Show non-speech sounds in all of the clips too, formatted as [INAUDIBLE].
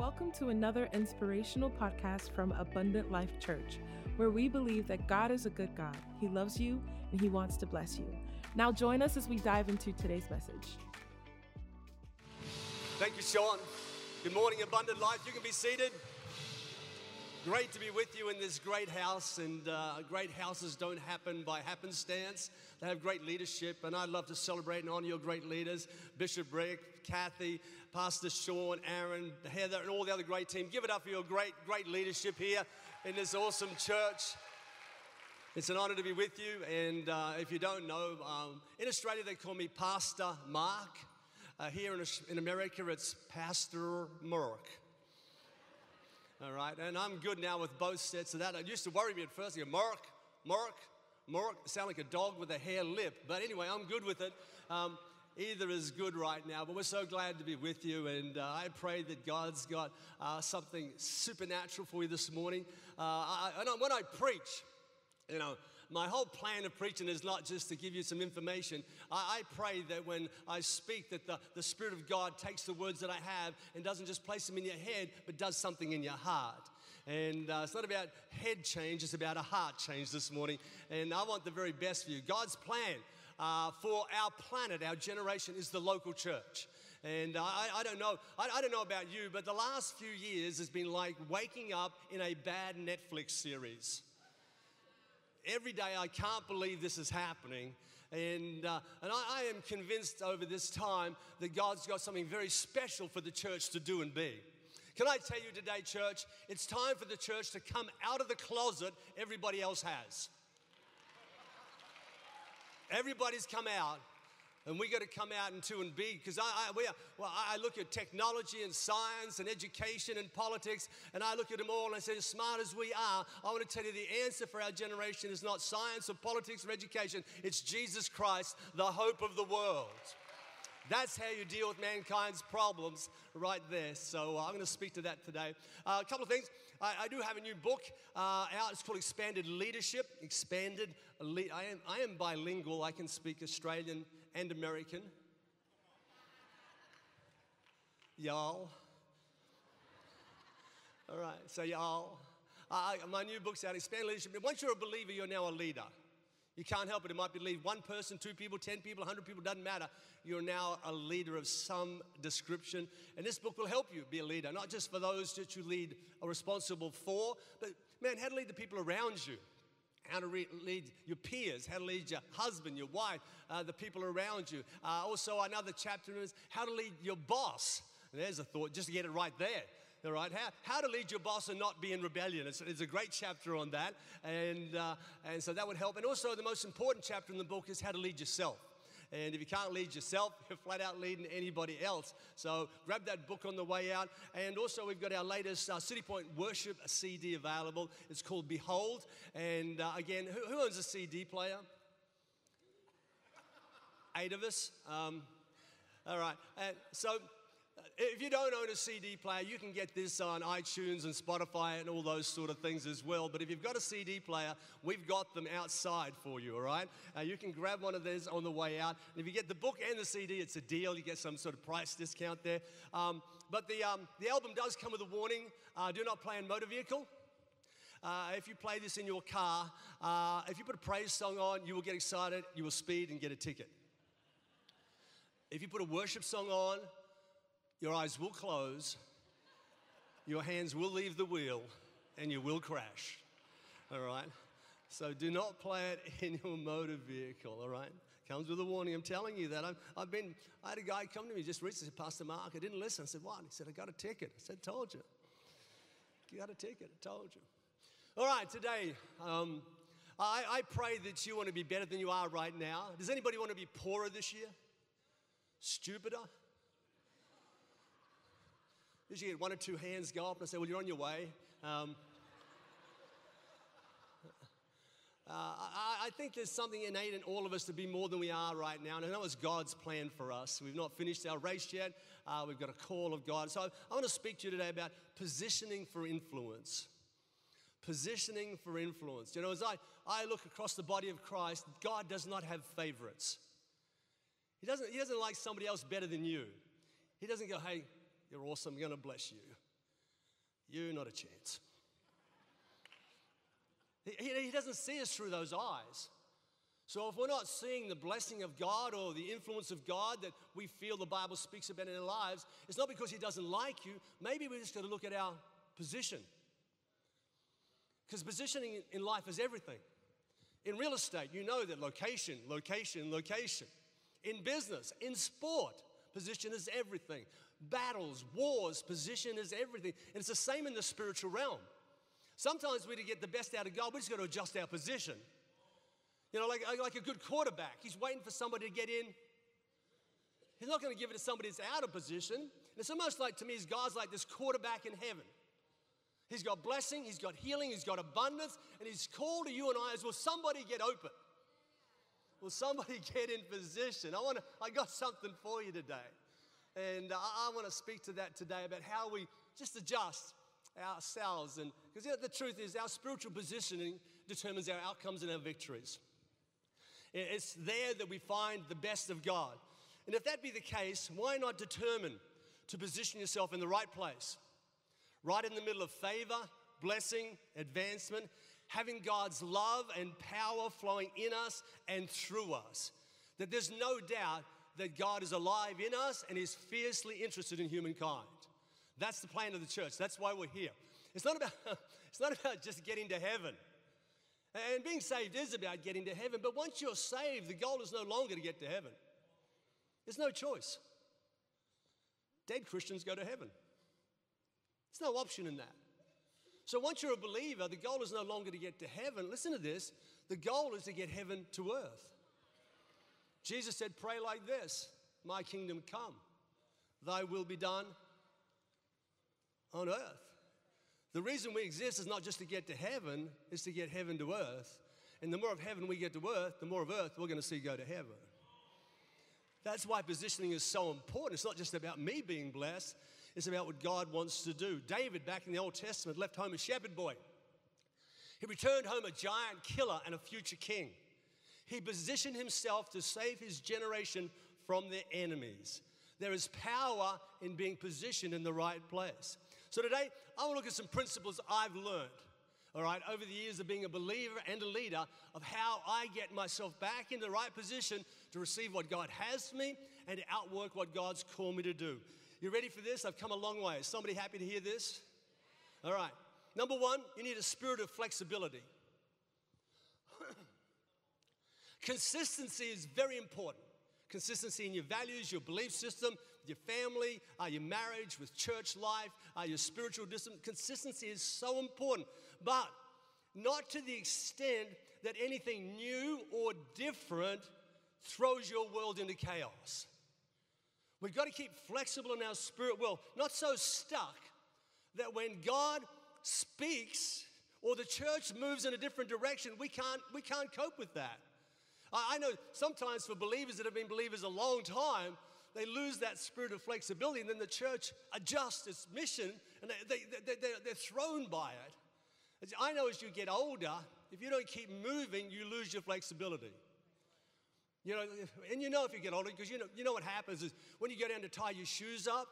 Welcome to another inspirational podcast from Abundant Life Church, where we believe that God is a good God. He loves you and He wants to bless you. Now, join us as we dive into today's message. Thank you, Sean. Good morning, Abundant Life. You can be seated. Great to be with you in this great house, and uh, great houses don't happen by happenstance. They have great leadership, and I'd love to celebrate and honor your great leaders Bishop Rick, Kathy, Pastor Sean, Aaron, Heather, and all the other great team. Give it up for your great, great leadership here in this awesome church. It's an honor to be with you, and uh, if you don't know, um, in Australia they call me Pastor Mark. Uh, here in, in America, it's Pastor Mark. All right, and I'm good now with both sets of that. It used to worry me at first. You go, Mark, Mark, Mark, sound like a dog with a hare lip. But anyway, I'm good with it. Um, either is good right now, but we're so glad to be with you. And uh, I pray that God's got uh, something supernatural for you this morning. Uh, I, when I preach, you know, my whole plan of preaching is not just to give you some information. I, I, pray that when I speak, that the, the Spirit of God takes the words that I have and doesn't just place them in your head, but does something in your heart. And uh, it's not about head change, it's about a heart change this morning. And I want the very best for you. God's plan uh, for our planet, our generation, is the local church. And I, I don't know, I, I, don't know about you, but the last few years has been like waking up in a bad Netflix series every day I can't believe this is happening. And, uh, and I, I am convinced over this time that God's got something very special for the church to do and be. Can I tell you today, church, it's time for the church to come out of the closet everybody else has. Everybody's come out and we got to come out into and be, because I, I, we are, well, I look at technology and science and education and politics, and I look at them all and I say, as smart as we are, I want to tell you the answer for our generation is not science or politics or education, it's Jesus Christ, the hope of the world. That's how you deal with mankind's problems right there. So uh, I'm going to speak to that today. Uh, a couple of things. I, I do have a new book uh, out. It's called Expanded Leadership. Expanded. Le- I, am, I am bilingual. I can speak Australian and American. Y'all. All right. So y'all. my new book's out. Expanded Leadership. Once you're a believer, you're now a leader. You can't help it. It might be lead one person, two people, 10 people, 100 people, doesn't matter. You're now a leader of some description. And this book will help you be a leader, not just for those that you lead are responsible for, but man, how to lead the people around you. How to re- lead your peers, how to lead your husband, your wife, uh, the people around you. Uh, also, another chapter is how to lead your boss. There's a thought, just to get it right there all right? How, how to lead your boss and not be in rebellion. It's, it's a great chapter on that. And, uh, and so that would help. And also, the most important chapter in the book is how to lead yourself. And if you can't lead yourself, [LAUGHS] you're flat out leading anybody else. So grab that book on the way out. And also, we've got our latest uh, Citipointe Worship CD available. It's called Behold. And uh, again, who, who, owns a CD player? Eight of us. Um, all right. And so if you don't own a CD player, you can get this on iTunes and Spotify and all those sort of things as well. But if you've got a CD player, we've got them outside for you, all right? Uh, you can grab one of these on the way out. And if you get the book and the CD, it's a deal. You get some sort of price discount there. Um, but the, um, the album does come with a warning uh, do not play in motor vehicle. Uh, if you play this in your car, uh, if you put a praise song on, you will get excited, you will speed and get a ticket. If you put a worship song on, your eyes will close, your hands will leave the wheel, and you will crash. All right? So do not play it [LAUGHS] in your motor vehicle, all right? Comes with a warning. I'm telling you that. I've, I've been, I had a guy come to me just recently, Pastor Mark, I didn't listen. I said, what? He said, I got a ticket. I said, told you. You got a ticket. I told you. All right, today, um, I, I pray that you want to be better than you are right now. Does anybody want to be poorer this year? Stupider? Usually get one or two hands go up and I say, well, you're on your way. Um, [LAUGHS] Uh, I, I, think there's something innate in all of us to be more than we are right now. And I know it's God's plan for us. We've not finished our race yet. Uh, we've got a call of God. So I, I want to speak to you today about positioning for influence. Positioning for influence. You know, as I, I look across the body of Christ, God does not have favorites. He doesn't, he doesn't like somebody else better than you. He doesn't go, hey, you're awesome. I'm going to bless you. You, not a chance. He, he doesn't see us through those eyes. So if we're not seeing the blessing of God or the influence of God that we feel the Bible speaks about in our lives, it's not because He doesn't like you. Maybe we just got to look at our position. Because positioning in life is everything. In real estate, you know that location, location, location. In business, in sport, position is everything. Battles, wars, position is everything. And it's the same in the spiritual realm. Sometimes we to get the best out of God, we just got to adjust our position. You know, like, like a good quarterback, he's waiting for somebody to get in. He's not going to give it to somebody that's out of position. And it's almost like, to me, God's like this quarterback in heaven. He's got blessing, he's got healing, he's got abundance, and he's called to you and I as will somebody get open? Will somebody [LAUGHS] get in position? I want to, I got something for you today. And I, want to speak to that today about how we just adjust ourselves. And because you know, the truth is, our spiritual positioning determines our outcomes and our victories. It's there that we find the best of God. And if that be the case, why not determine to position yourself in the right place? right in the middle of favor, blessing, advancement, having God's love and power flowing in us and through us. That there's no doubt that God is alive in us and is fiercely interested in humankind. That's the plan of the church. That's why we're here. It's not about, [LAUGHS] it's not about just getting to heaven. And being saved is about getting to heaven, but once you're saved, the goal is no longer to get to heaven. There's no choice. Dead Christians go to heaven. There's no option in that. So once you're a believer, the goal is no longer to get to heaven. Listen to this the goal is to get heaven to earth. Jesus said, Pray like this My kingdom come, thy will be done on earth. The reason we exist is not just to get to heaven, it's to get heaven to earth. And the more of heaven we get to earth, the more of earth we're going to see go to heaven. That's why positioning is so important. It's not just about me being blessed, it's about what God wants to do. David, back in the Old Testament, left home a shepherd boy. He returned home a giant killer and a future king. He positioned himself to save his generation from their enemies. There is power in being positioned in the right place. So today, I want to look at some principles I've learned, all right, over the years of being a believer and a leader, of how I get myself back in the right position to receive what God has for me and to outwork what God's called me to do. You ready for this? I've come a long way. Is somebody happy to hear this? All right. Number one, you need a spirit of flexibility. Consistency is very important. Consistency in your values, your belief system, your family, uh, your marriage, with church life, uh, your spiritual discipline. Consistency is so important, but not to the extent that anything new or different throws your world into chaos. We've got to keep flexible in our spirit will, not so stuck that when God speaks or the church moves in a different direction, we can't, we can't cope with that. I know sometimes for believers that have been believers a long time, they lose that spirit of flexibility, and then the church adjusts its mission and they, they, they, they're thrown by it. I know as you get older, if you don't keep moving, you lose your flexibility. You know, and you know if you get older, because you know, you know what happens is when you go down to tie your shoes up,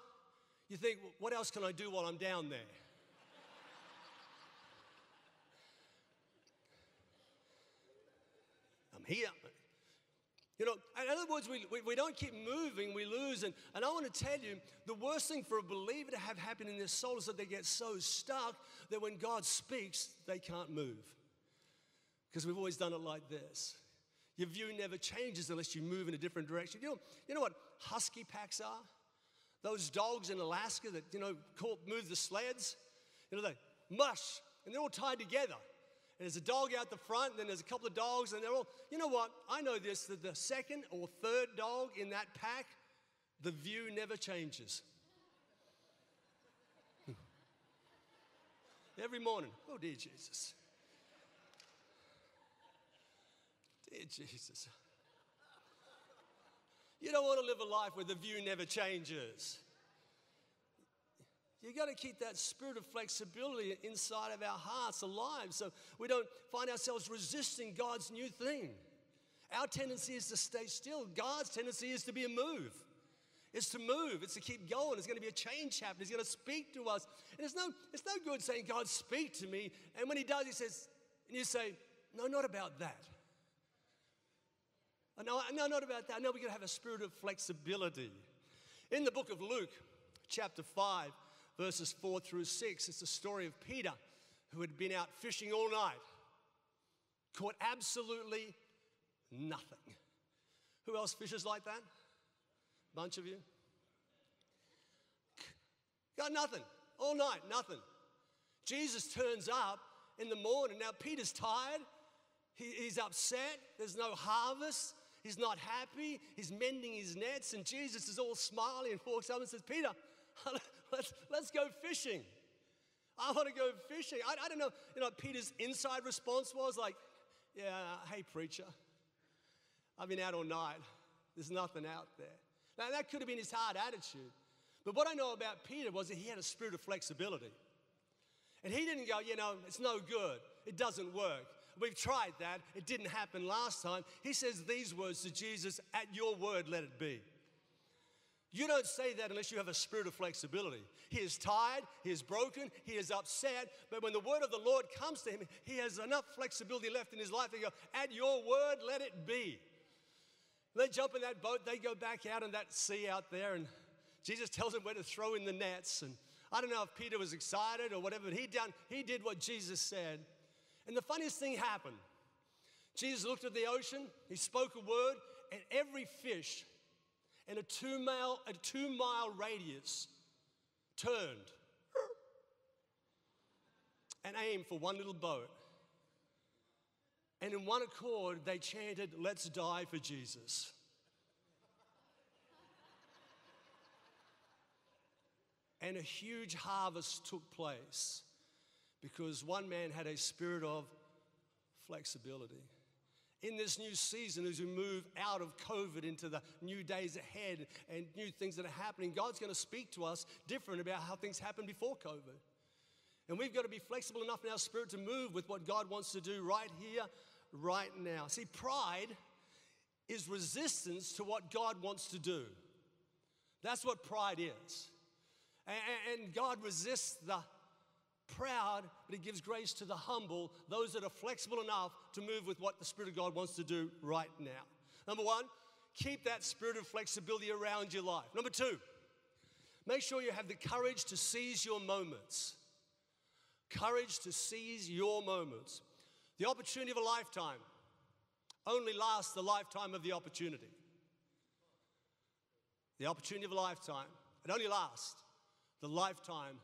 you think, what else can I do while I'm down there? [LAUGHS] I'm here. You know, in other words, we, we, we, don't keep moving, we lose. And, and I want to tell you, the worst thing for a believer to have happen in their soul is that they get so stuck that when God speaks, they can't move. Because we've always done it like this. Your view never changes unless you move in a different direction. You know, you know what husky packs are? Those dogs in Alaska that, you know, move the sleds. You know, they mush and they're all tied together. And there's a dog out the front, and then there's a couple of dogs, and they're all, you know what? I know this that the second or third dog in that pack, the view never changes. [LAUGHS] Every morning, oh dear Jesus. Dear Jesus. You don't want to live a life where the view never changes. You got to keep that spirit of flexibility inside of our hearts alive so we don't find ourselves resisting God's new thing. Our tendency is to stay still, God's tendency is to be a move. It's to move, it's to keep going. It's going to be a change happening. He's going to speak to us. And it's no, it's no good saying, God, speak to me. And when He does, He says, and you say, No, not about that. Uh, no, no, not about that. No, we're going to have a spirit of flexibility. In the book of Luke, chapter 5, verses 4 through 6, it's the story of Peter who had been out fishing all night, caught absolutely nothing. Who else fishes like that? Bunch of you? Got nothing. All night, nothing. Jesus turns up in the morning. Now, Peter's tired. He, he's upset. There's no harvest. He's not happy. He's mending his nets. And Jesus is all smiling and walks up and says, Peter, [LAUGHS] [LAUGHS] let's, let's go fishing. I want to go fishing. I, I don't know, you know, Peter's inside response was like, yeah, hey, preacher, I've been out all night. There's nothing out there. Now, that could have been his hard attitude. But what I know about Peter was that he had a spirit of flexibility. And he didn't go, you know, it's no good. It doesn't work. We've tried that. It didn't happen last time. He says these words to Jesus At your word, let it be. You don't say that unless you have a spirit of flexibility. He is tired, he is broken, he is upset, but when the word of the Lord comes to him, he has enough flexibility left in his life to go, At your word, let it be. They jump in that boat, they go back out in that sea out there, and Jesus tells them where to throw in the nets. And I don't know if Peter was excited or whatever, but he, done, he did what Jesus said. And the funniest thing happened Jesus looked at the ocean, he spoke a word, and every fish in a two mile, a two mile radius turned and aimed for one little boat. And in one accord, they chanted, Let's die for Jesus. and a huge harvest took place because one man had a spirit of flexibility. In this new season, as we move out of COVID into the new days ahead and new things that are happening, God's going to speak to us different about how things happened before COVID. And we've got to be flexible enough in our spirit to move with what God wants to do right here, right now. See, pride is resistance to what God wants to do. That's what pride is. And God resists the proud, but He gives grace to the humble, those that are flexible enough to move with what the Spirit of God wants to do right now. Number one, keep that spirit of flexibility around your life. Number two, make sure you have the courage to seize your moments. Courage to seize your moments. The opportunity of a lifetime only lasts the lifetime of the opportunity. The opportunity of a lifetime, it only lasts the lifetime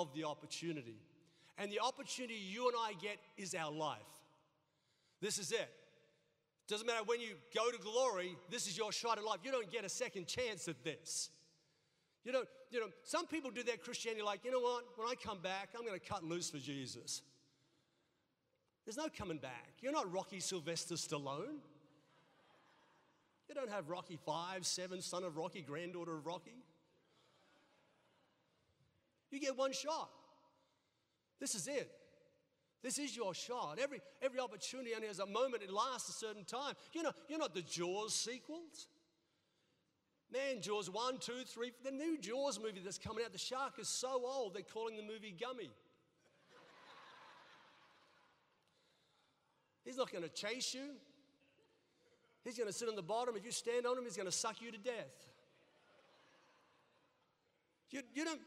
of the opportunity. And the opportunity you and I get is our life. This is it. Doesn't matter when you go to glory, this is your shot at life. You don't get a second chance at this. You know, you know, some people do their Christianity like, you know what, when I come back, I'm to cut loose for Jesus. There's no coming back. You're not Rocky Sylvester Stallone. You don't have Rocky 5, 7, son of Rocky, granddaughter of Rocky. You get one shot. This is it. This is your shot. Every, every opportunity only has a moment, it lasts a certain time. You know, you're not the Jaws sequels. Man, Jaws 1, 2, 3, the new Jaws movie that's coming out, the shark is so old, they're calling the movie Gummy. He's not going to chase you. He's going to sit on the bottom. If you stand on him, he's going to suck you to death. You, you, don't,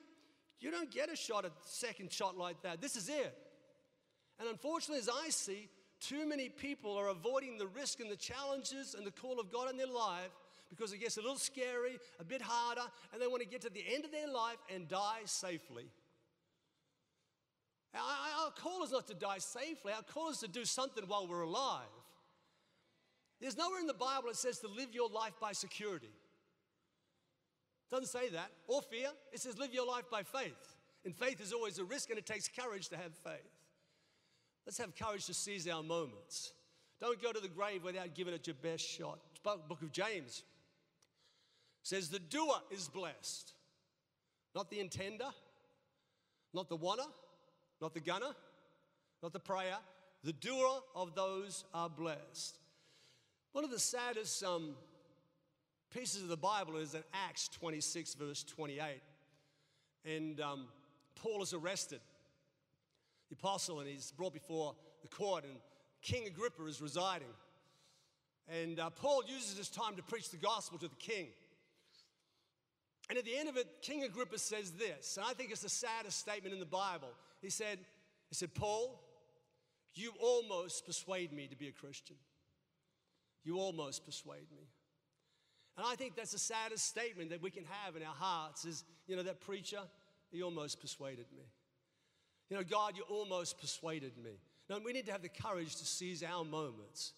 you don't get a shot, a second shot like that. This is it. And unfortunately, as I see, too many people are avoiding the risk and the challenges and the call of God in their life because it gets a little scary, a bit harder, and they want to get to the end of their life and die safely. Our call is not to die safely, our call is to do something while we're alive. There's nowhere in the Bible that says to live your life by security. Doesn't say that. Or fear. It says live your life by faith. And faith is always a risk and it takes courage to have faith. Let's have courage to seize our moments. Don't go to the grave without giving it your best shot. Book of James says the doer is blessed, not the intender, not the wanner, not the gunner, not the prayer. The doer of those are blessed. One of the saddest um, pieces of the Bible is in Acts 26, verse 28. And um, Paul is arrested, the apostle, and he's brought before the court, and King Agrippa is residing. And uh, Paul uses his time to preach the gospel to the king. And at the end of it, King Agrippa says this, and I think it's the saddest statement in the Bible. He said, he said, Paul, you almost persuade me to be a Christian. You almost persuade me. And I think that's the saddest statement that we can have in our hearts is, you know, that preacher, he almost persuaded me. You know, God, you almost persuaded me. Now, we need to have the courage to seize our moments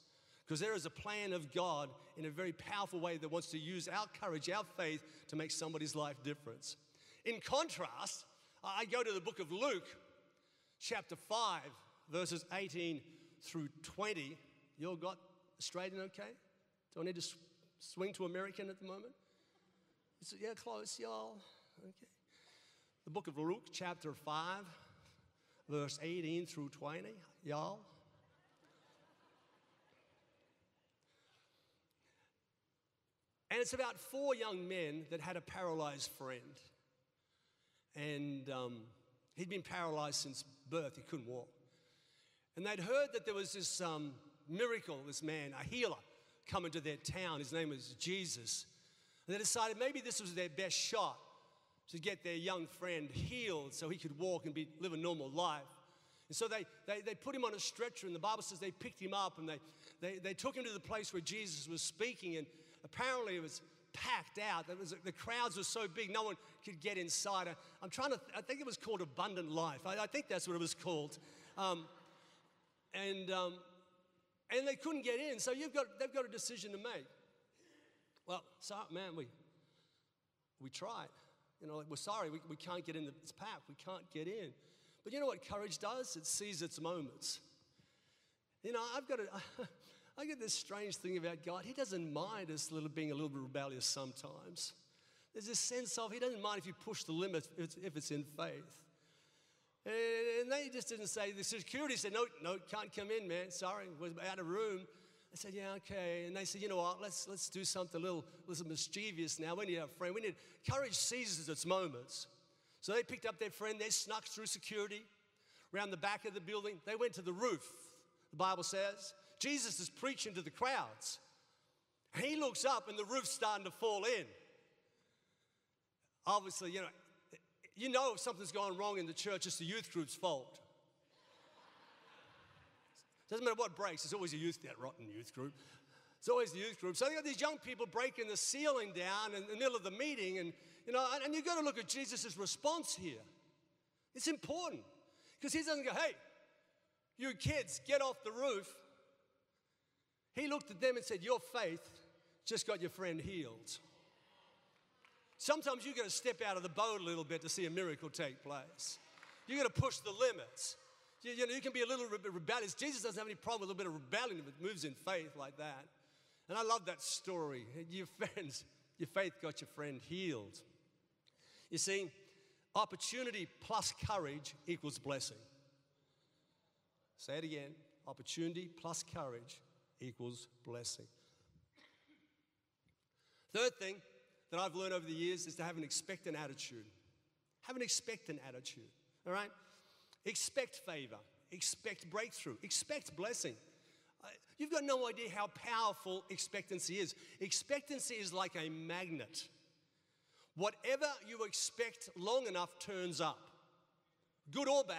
because there is a plan of God in a very powerful way that wants to use our courage, our faith to make somebody's life difference. In contrast, I go to the book of Luke, chapter 5, verses 18 through 20. You all got straight Australian okay? Do I need to swing to American at the moment? Is it, yeah, close, y'all. Okay. The book of Luke, chapter 5, verse 18 through 20. Y'all. And it's about four young men that had a paralyzed friend. And um, he'd been paralyzed since birth, he couldn't walk. And they'd heard that there was this um, miracle, this man, a healer, coming to their town. His name was Jesus. And they decided maybe this was their best shot to get their young friend healed so he could walk and be, live a normal life. And so they, they, they put him on a stretcher, and the Bible says they picked him up and they, they, they took him to the place where Jesus was speaking. And apparently it was packed out. Was, the crowds were so big, no one could get inside. I, am trying to, I think it was called Abundant Life. I, I think that's what it was called. Um, and, um, and they couldn't get in. So you've got, they've got a decision to make. Well, sorry, man, we, we tried. You know, like, we're sorry, we, we can't get in the, it's packed, we can't get in. But you know what courage does? It sees its moments. You know, I've got a, [LAUGHS] I get this strange thing about God. He doesn't mind us little, being a little bit rebellious sometimes. There's this sense of He doesn't mind if you push the limit if it's in faith. And they just didn't say, the security said, no, no, can't come in, man. Sorry, we're out of room. I said, yeah, okay. And they said, you know what, let's, let's do something a little, a little mischievous now. We need a friend. We need, courage seizes its moments. So they picked up their friend, they snuck through security around the back of the building. They went to the roof, the Bible says. Jesus is preaching to the crowds. He looks up and the roof's starting to fall in. Obviously, you know, you know if something's gone wrong in the church, it's the youth group's fault. Doesn't matter what breaks, it's always a youth, that rotten youth group. It's always the youth group. So you got these young people breaking the ceiling down in the middle of the meeting, and you know, and, and you've got to look at Jesus' response here. It's important. Because he doesn't go, hey, you kids, get off the roof. He looked at them and said, Your faith just got your friend healed. Sometimes you've got to step out of the boat a little bit to see a miracle take place. You've got to push the limits. You, you know, you can be a little bit rebellious. Jesus doesn't have any problem with a little bit of rebellion if it moves in faith like that. And I love that story. Your friends, your faith got your friend healed. You see, opportunity plus courage equals blessing. Say it again. Opportunity plus courage equals blessing. Third thing, that I've learned over the years is to have an expectant attitude. Have an expectant attitude, all right? Expect favor, expect breakthrough, expect blessing. Uh, you've got no idea how powerful expectancy is. Expectancy is like a magnet. Whatever you expect long enough turns up, good or bad.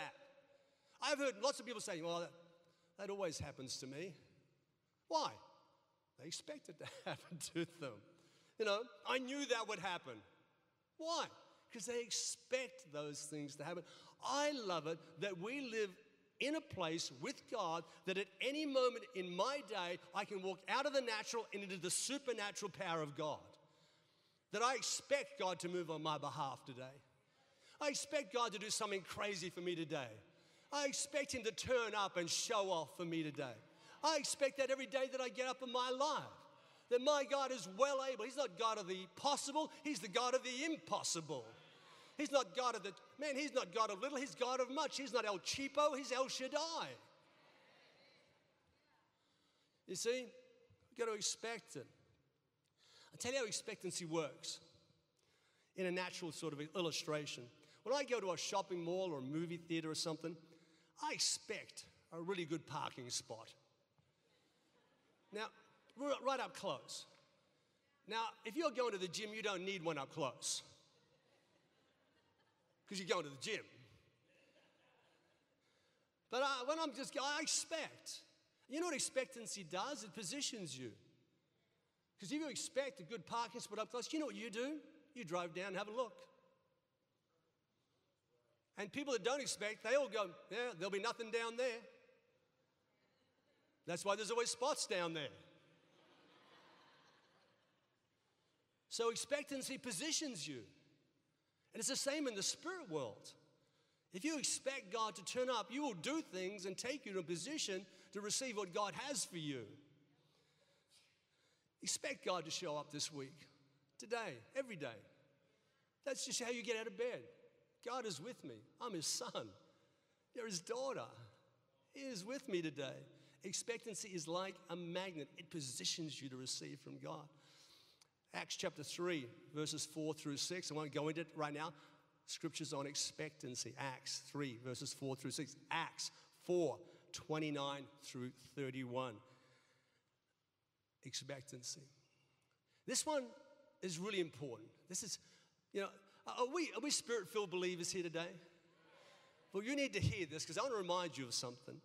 I've heard lots of people saying, well, that, that always happens to me. Why? They expect it to [LAUGHS] happen to them. You know, I knew that would happen. Why? Because they expect those things to happen. I love it that we live in a place with God that at any moment in my day, I can walk out of the natural and into the supernatural power of God. That I expect God to move on my behalf today. I expect God to do something crazy for me today. I expect Him to turn up and show off for me today. I expect that every day that I get up in my life that my God is well able. He's not God of the possible, He's the God of the impossible. He's not God of the, man, He's not God of little, He's God of much. He's not El Cheapo, He's El Shaddai. You see, we've got to expect it. I'll tell you how expectancy works in a natural sort of illustration. When I go to a shopping mall or a movie theater or something, I expect a really good parking spot. Now, right up close. Now, if you're going to the gym, you don't need one up close because you're going to the gym. But I, when I'm just, I expect. You know what expectancy does? It positions you. Because if you expect a good parking spot up close, you know what you do? You drive down and have a look. And people that don't expect, they all go, yeah, there'll be nothing down there. That's why there's always spots down there. So expectancy positions you. And it's the same in the spirit world. If you expect God to turn up, you will do things and take you to a position to receive what God has for you. Expect God to show up this week, today, every day. That's just how you get out of bed. God is with me. I'm his son. You're his daughter. He is with me today. Expectancy is like a magnet, it positions you to receive from God. Acts chapter 3, verses 4 through 6. I won't go into it right now. Scriptures on expectancy. Acts 3, verses 4 through 6. Acts 4, 29 through 31. Expectancy. This one is really important. This is, you know, are we, are we spirit filled believers here today? Well, you need to hear this because I want to remind you of something.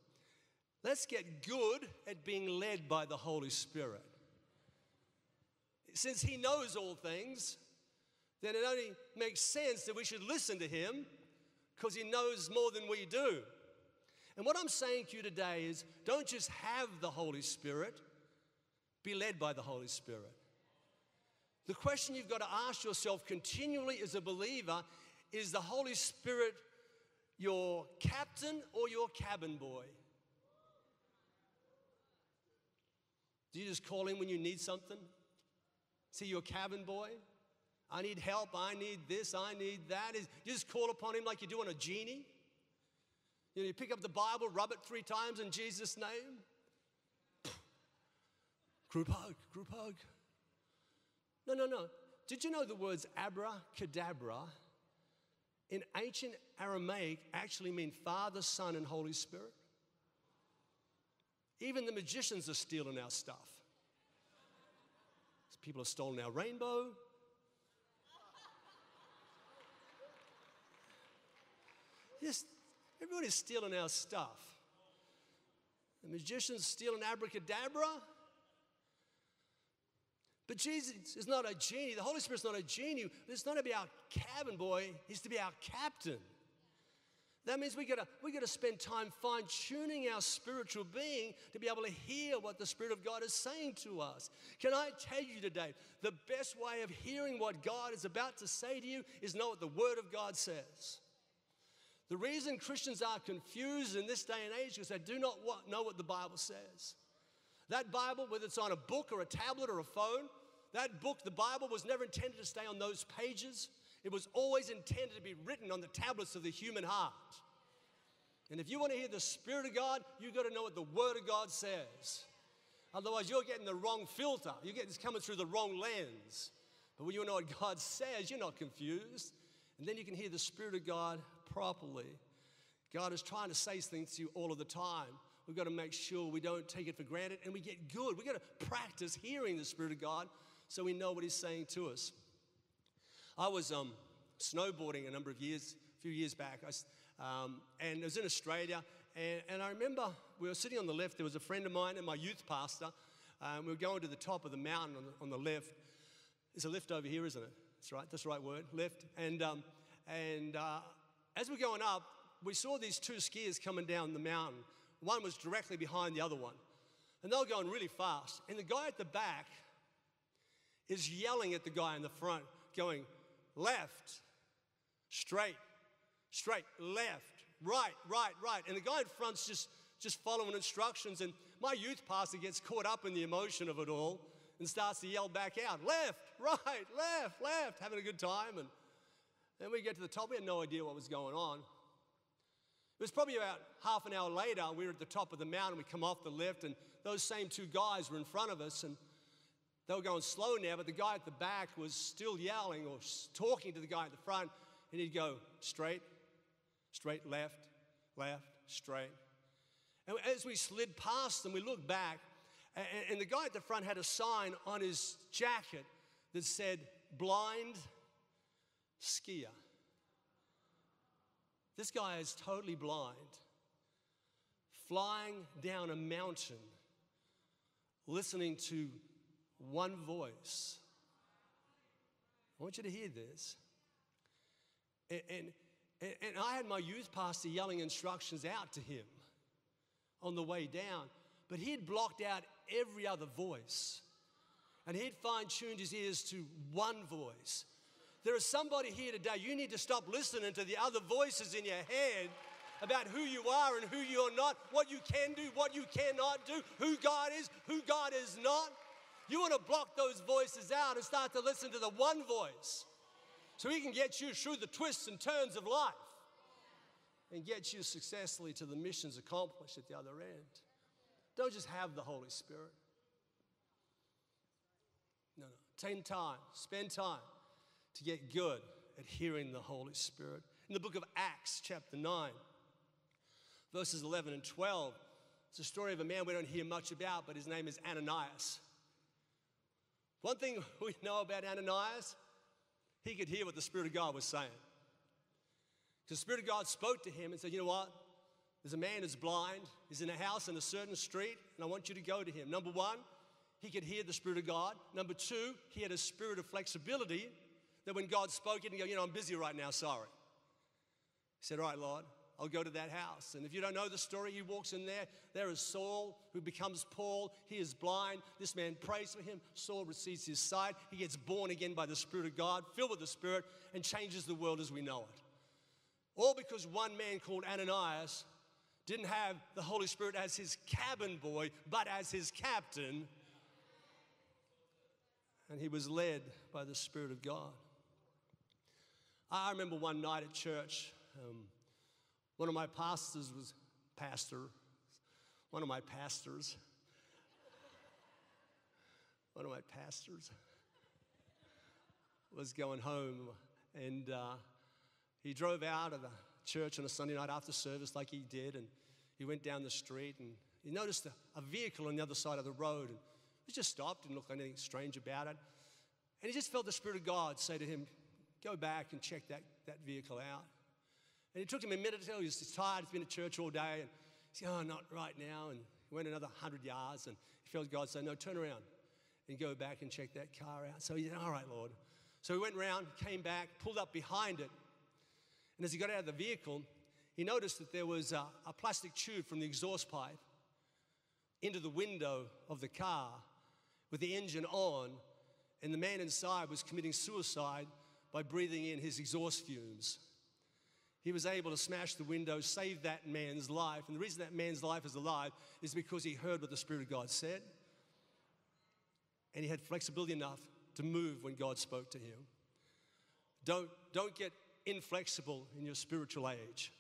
Let's get good at being led by the Holy Spirit. Since He knows all things, then it only makes sense that we should listen to Him because He knows more than we do. And what I'm saying to you today is don't just have the Holy Spirit, be led by the Holy Spirit. The question you've got to ask yourself continually as a believer is the Holy Spirit your captain or your cabin boy? Do you just call him when you need something? See you a cabin boy? I need help, I need this, I need that. Is you just call upon him like you do on a genie? You know, you pick up the Bible, rub it three times in Jesus' name. Group hug, group hug. No, no, no. Did you know the words abracadabra in ancient Aramaic actually mean Father, Son, and Holy Spirit? Even the magicians are stealing our stuff. People have stolen our rainbow. Just everybody's stealing our stuff. The magicians stealing abracadabra. But Jesus is not a genie. The Holy Spirit's not a genie. It's not to be our cabin boy, he's to be our captain. That means we gotta, we gotta spend time fine tuning our spiritual being to be able to hear what the Spirit of God is saying to us. Can I tell you today, the best way of hearing what God is about to say to you is know what the Word of God says. The reason Christians are confused in this day and age is they do not know what the Bible says. That Bible, whether it's on a book or a tablet or a phone, that book, the Bible, was never intended to stay on those pages. It was always intended to be written on the tablets of the human heart. And if you want to hear the Spirit of God, you've got to know what the Word of God says. Otherwise, you're getting the wrong filter. You're getting it's coming through the wrong lens. But when you know what God says, you're not confused. And then you can hear the Spirit of God properly. God is trying to say things to you all of the time. We've got to make sure we don't take it for granted and we get good. We've got to practice hearing the Spirit of God so we know what He's saying to us. I was um, snowboarding a number of years, a few years back, I, um, and it was in Australia. And, and, I remember we were sitting on the left. There was a friend of mine and my youth pastor. Um, we were going to the top of the mountain on the, on the left. There's a lift over here, isn't it? That's right. That's the right word. Lift. And um, and uh, as we're going up, we saw these two skiers coming down the mountain. One was directly behind the other one, and they were going really fast. And the guy at the back is yelling at the guy in the front, going, left, straight, straight, left, right, right, right. And the guy in front's just, just following instructions. And my youth pastor gets caught up in the emotion of it all and starts to yell back out, left, [LAUGHS] right, left, left, having a good time. And then we get to the top, we had no idea what was going on. It was probably about half an hour later, we were at the top of the mountain, we come off the lift, and those same two guys were in front of us. And They were going slow now, but the guy at the back was still yelling or talking to the guy at the front, and he'd go straight, straight, left, left, straight. And as we slid past them, we looked back, and the guy at the front had a sign on his jacket that said, Blind skier. This guy is totally blind, flying down a mountain, listening to one voice. I want you to hear this. And, and, and I had my youth pastor yelling instructions out to him on the way down, but he had blocked out every other voice. And he'd fine tuned his ears to one voice. There is somebody here today, you need to stop listening to the other voices in your head about who you are and who you're not, what you can do, what you cannot do, who God is, who God is not. You want to block those voices out and start to listen to the one voice so He can get you through the twists and turns of life and get you successfully to the missions accomplished at the other end. Don't just have the Holy Spirit. No, no. Take time, spend time to get good at hearing the Holy Spirit. In the book of Acts, chapter 9, verses 11 and 12, it's a story of a man we don't hear much about, but his name is Ananias. One thing [LAUGHS] we know about Ananias, he could hear what the Spirit of God was saying. Because the Spirit of God spoke to him and said, You know what? There's a man who's blind. He's in a house in a certain street, and I want you to go to him. Number one, he could hear the Spirit of God. Number two, he had a spirit of flexibility that when God spoke, he didn't go, you know, I'm busy right now, sorry. He said, All right, Lord, I'll go to that house. And if you don't know the story, he walks in there. There is Saul, who becomes Paul. He is blind. This man prays for him. Saul receives his sight. He gets born again by the Spirit of God, filled with the Spirit, and changes the world as we know it. All because one man called Ananias didn't have the Holy Spirit as his cabin boy, but as his captain. And he was led by the Spirit of God. I remember one night at church, um, one of my pastors was pastor, one of my pastors, one of my pastors was going home and uh, he drove out of the church on a Sunday night after service like he did and he went down the street and he noticed a, a vehicle on the other side of the road and he just stopped, didn't look like anything strange about it. And he just felt the Spirit of God say to him, go back and check that, that vehicle out. And it took him a minute to tell he was tired, he's been at church all day, and he said, Oh, not right now. And he went another 100 yards, and he felt God say, No, turn around and go back and check that car out. So he said, All right, Lord. So he went around, came back, pulled up behind it, and as he got out of the vehicle, he noticed that there was a, a plastic tube from the exhaust pipe into the window of the car with the engine on, and the man inside was committing suicide by breathing in his exhaust fumes. He was able to smash the window, save that man's life. And the reason that man's life is alive is because he heard what the Spirit of God said. And he had flexibility enough to move when God spoke to him. Don't, don't get inflexible in your spiritual age.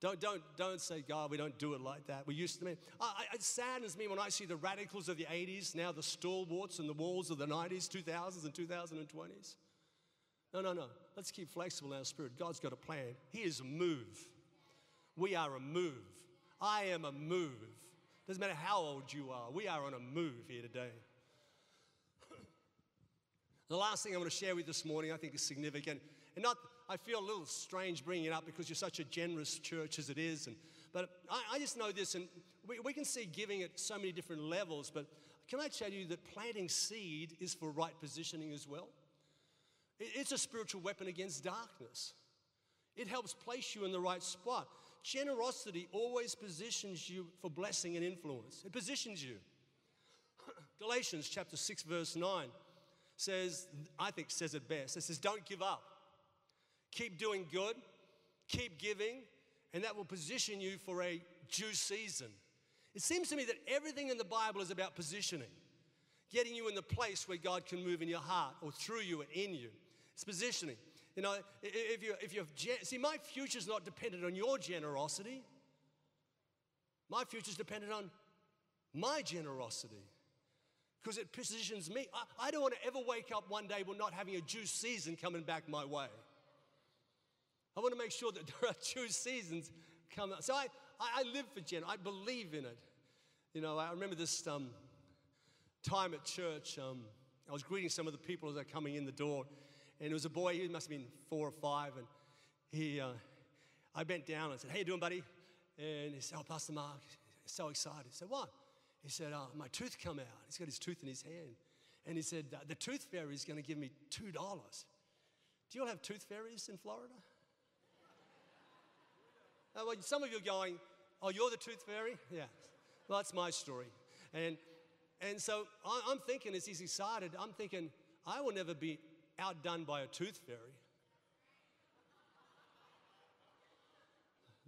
Don't, don't, don't say, God, we don't do it like that. We used to. I, I, it saddens me when I see the radicals of the 80s, now the stalwarts and the walls of the 90s, 2000s, and 2020s. No, no, no. Let's keep flexible in our spirit. God's got a plan. He is a move. We are a move. I am a move. Doesn't matter how old you are, we are on a move here today. [CLEARS THROAT] the last thing I want to share with you this morning, I think is significant. And not, I feel a little strange bringing it up because you're such a generous church as it is. And, but I, I just know this, and we, we can see giving at so many different levels, but can I tell you that planting seed is for right positioning as well? It's a spiritual weapon against darkness. It helps place you in the right spot. Generosity always positions you for blessing and influence. It positions you. [CLEARS THROAT] Galatians chapter 6 verse 9 says I think says it best. It says don't give up. Keep doing good, keep giving, and that will position you for a due season. It seems to me that everything in the Bible is about positioning, getting you in the place where God can move in your heart or through you and in you. It's positioning. You know, if you if you see, my future is not dependent on your generosity. My future is dependent on my generosity. because it positions me. I, I don't want to ever wake up one day with not having a juice season coming back my way. I want to make sure that [LAUGHS] there are juice seasons coming. So I, I, I live for generosity. I believe in it. You know, I remember this um, time at church. Um, I was greeting some of the people as they're coming in the door, and it was a boy. He must have been four or five, and he. Uh, I bent down and said, "How you doing, buddy?" And he said, "Oh, Pastor Mark." So excited. He said, "What?" He said, oh, "My tooth come out." He's got his tooth in his hand, and he said, "The tooth fairy is going to give me two dollars." Do you all have tooth fairies in Florida? [LAUGHS] Uh, well, some of you are going, "Oh, you're the tooth fairy?" Yeah. Well, that's my story, and and so I'm thinking as he's excited, I'm thinking I will never be outdone by a tooth fairy.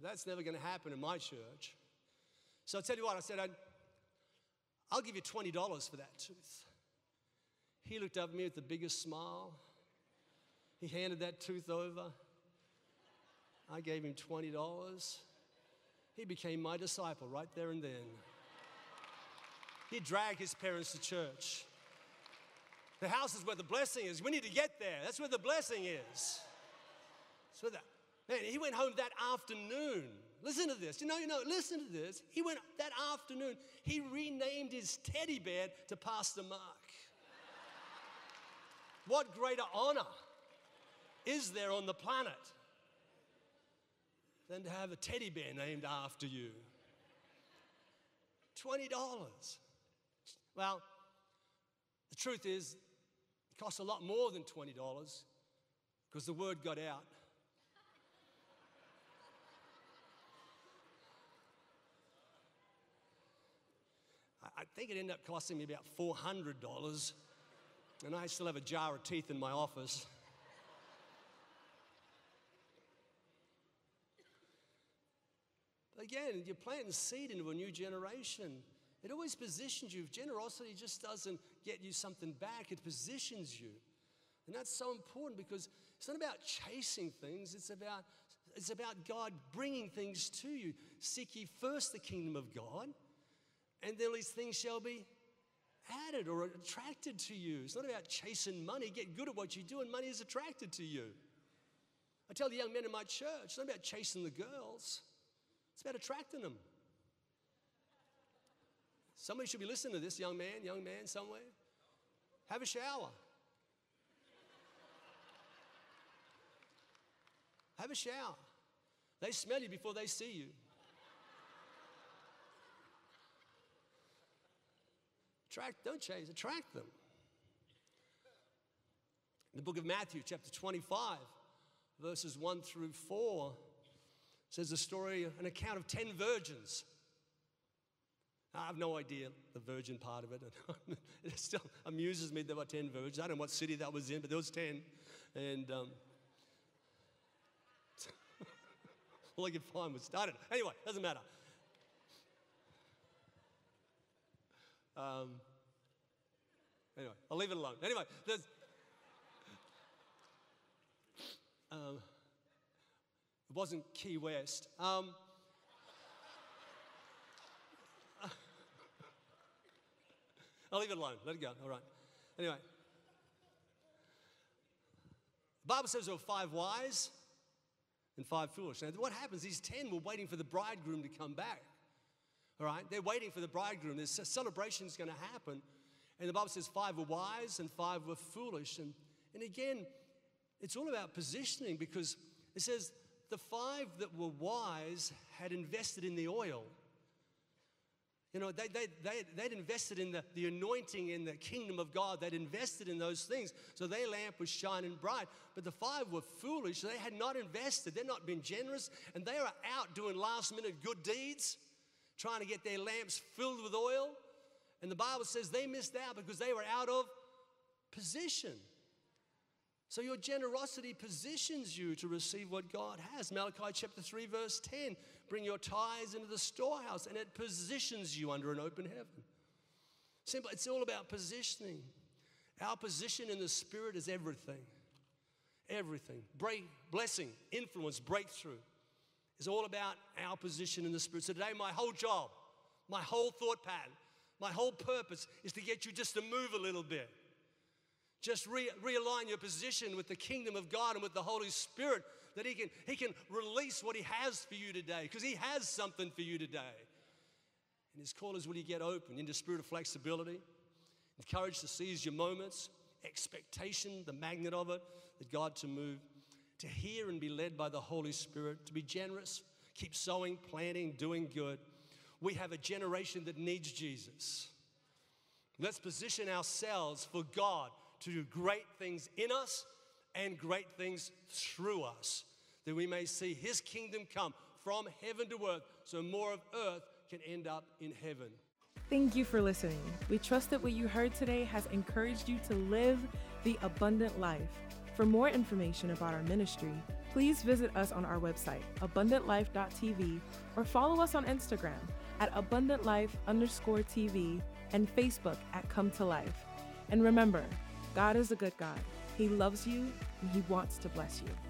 That's never going to happen in my church. So I tell you what, I said, I'll give you $20 for that tooth. He looked up at me with the biggest smile. He handed that tooth over. I gave him $20. He became my disciple right there and then. He dragged his parents to church. The house is where the blessing is. We need to get there. That's where the blessing is. So that man, he went home that afternoon. Listen to this. You know, you know, listen to this. He went that afternoon, he renamed his teddy bear to Pastor Mark. what greater honor is there on the planet than to have a teddy bear named after you? $20. Well, the truth is, costs a lot more than $20 because the word got out. [LAUGHS] I think it ended up costing me about $400, and I still have a jar of teeth in my office. Again, you're planting seed into a new generation. It always positions you. Generosity just doesn't get you something back, it positions you. And that's so important because it's not about chasing things, it's about, it's about God bringing things to you. Seek ye first the kingdom of God, and then these things shall be added or attracted to you. It's not about chasing money. Get good at what you do, and money is attracted to you. I tell the young men in my church, it's not about chasing the girls, it's about attracting them. Somebody should be listening to this, young man, young man, somewhere. Have a shower. Have a shower. They smell you before they see you. Attract, don't chase, attract them. In the book of Matthew, chapter 25, verses 1 through 4, says the story, an account of 10 virgins I have no idea the virgin part of it. [LAUGHS] it still amuses me there were 10 virgins. I don't know what city that was in, but there was 10. And um, [LAUGHS] all I could find was, know. Anyway, doesn't matter. Um, anyway, I'll leave it alone. Anyway, there's. Um, it wasn't Key West. Um, I'll leave it alone. Let it go. All right. Anyway. The Bible says there were five wise and five foolish. Now, what happens? These ten were waiting for the bridegroom to come back. All right? They're waiting for the bridegroom. This celebration is going to happen. And the Bible says five were wise and five were foolish. And, and again, it's all about positioning because it says the five that were wise had invested in the oil. You know, they, they, they, they'd invested in the, the anointing in the kingdom of God. They'd invested in those things. So their lamp was shining bright. But the five were foolish. They had not invested. They'd not been generous. And they were out doing last minute good deeds, trying to get their lamps filled with oil. And the Bible says they missed out because they were out of position. So your generosity positions you to receive what God has. Malachi chapter 3, verse 10 bring your tithes into the storehouse, and it positions you under an open heaven. Simple, it's all about positioning. Our position in the Spirit is everything. Everything. Break, blessing, influence, breakthrough is all about our position in the Spirit. So today, my whole job, my whole thought pattern, My whole purpose is to get you just to move a little bit. Just re- realign your position with the kingdom of God and with the Holy Spirit that he can, he can release what He has for you today because He has something for you today. And His call is will you get open into spirit of flexibility, encouraged to seize your moments, expectation, the magnet of it, that God to move, to hear and be led by the Holy Spirit, to be generous, keep sowing, planting, doing good. We have a generation that needs Jesus. Let's position ourselves for God to do great things in us and great things through us, that we may see His kingdom come from heaven to earth, so more of earth can end up in heaven. Thank you for listening. We trust that what you heard today has encouraged you to live the abundant life. For more information about our ministry, please visit us on our website, abundantlife.tv, or follow us on Instagram at abundantlife underscore TV and Facebook at Come to Life. And remember, God is a good God. He loves you and He wants to bless you.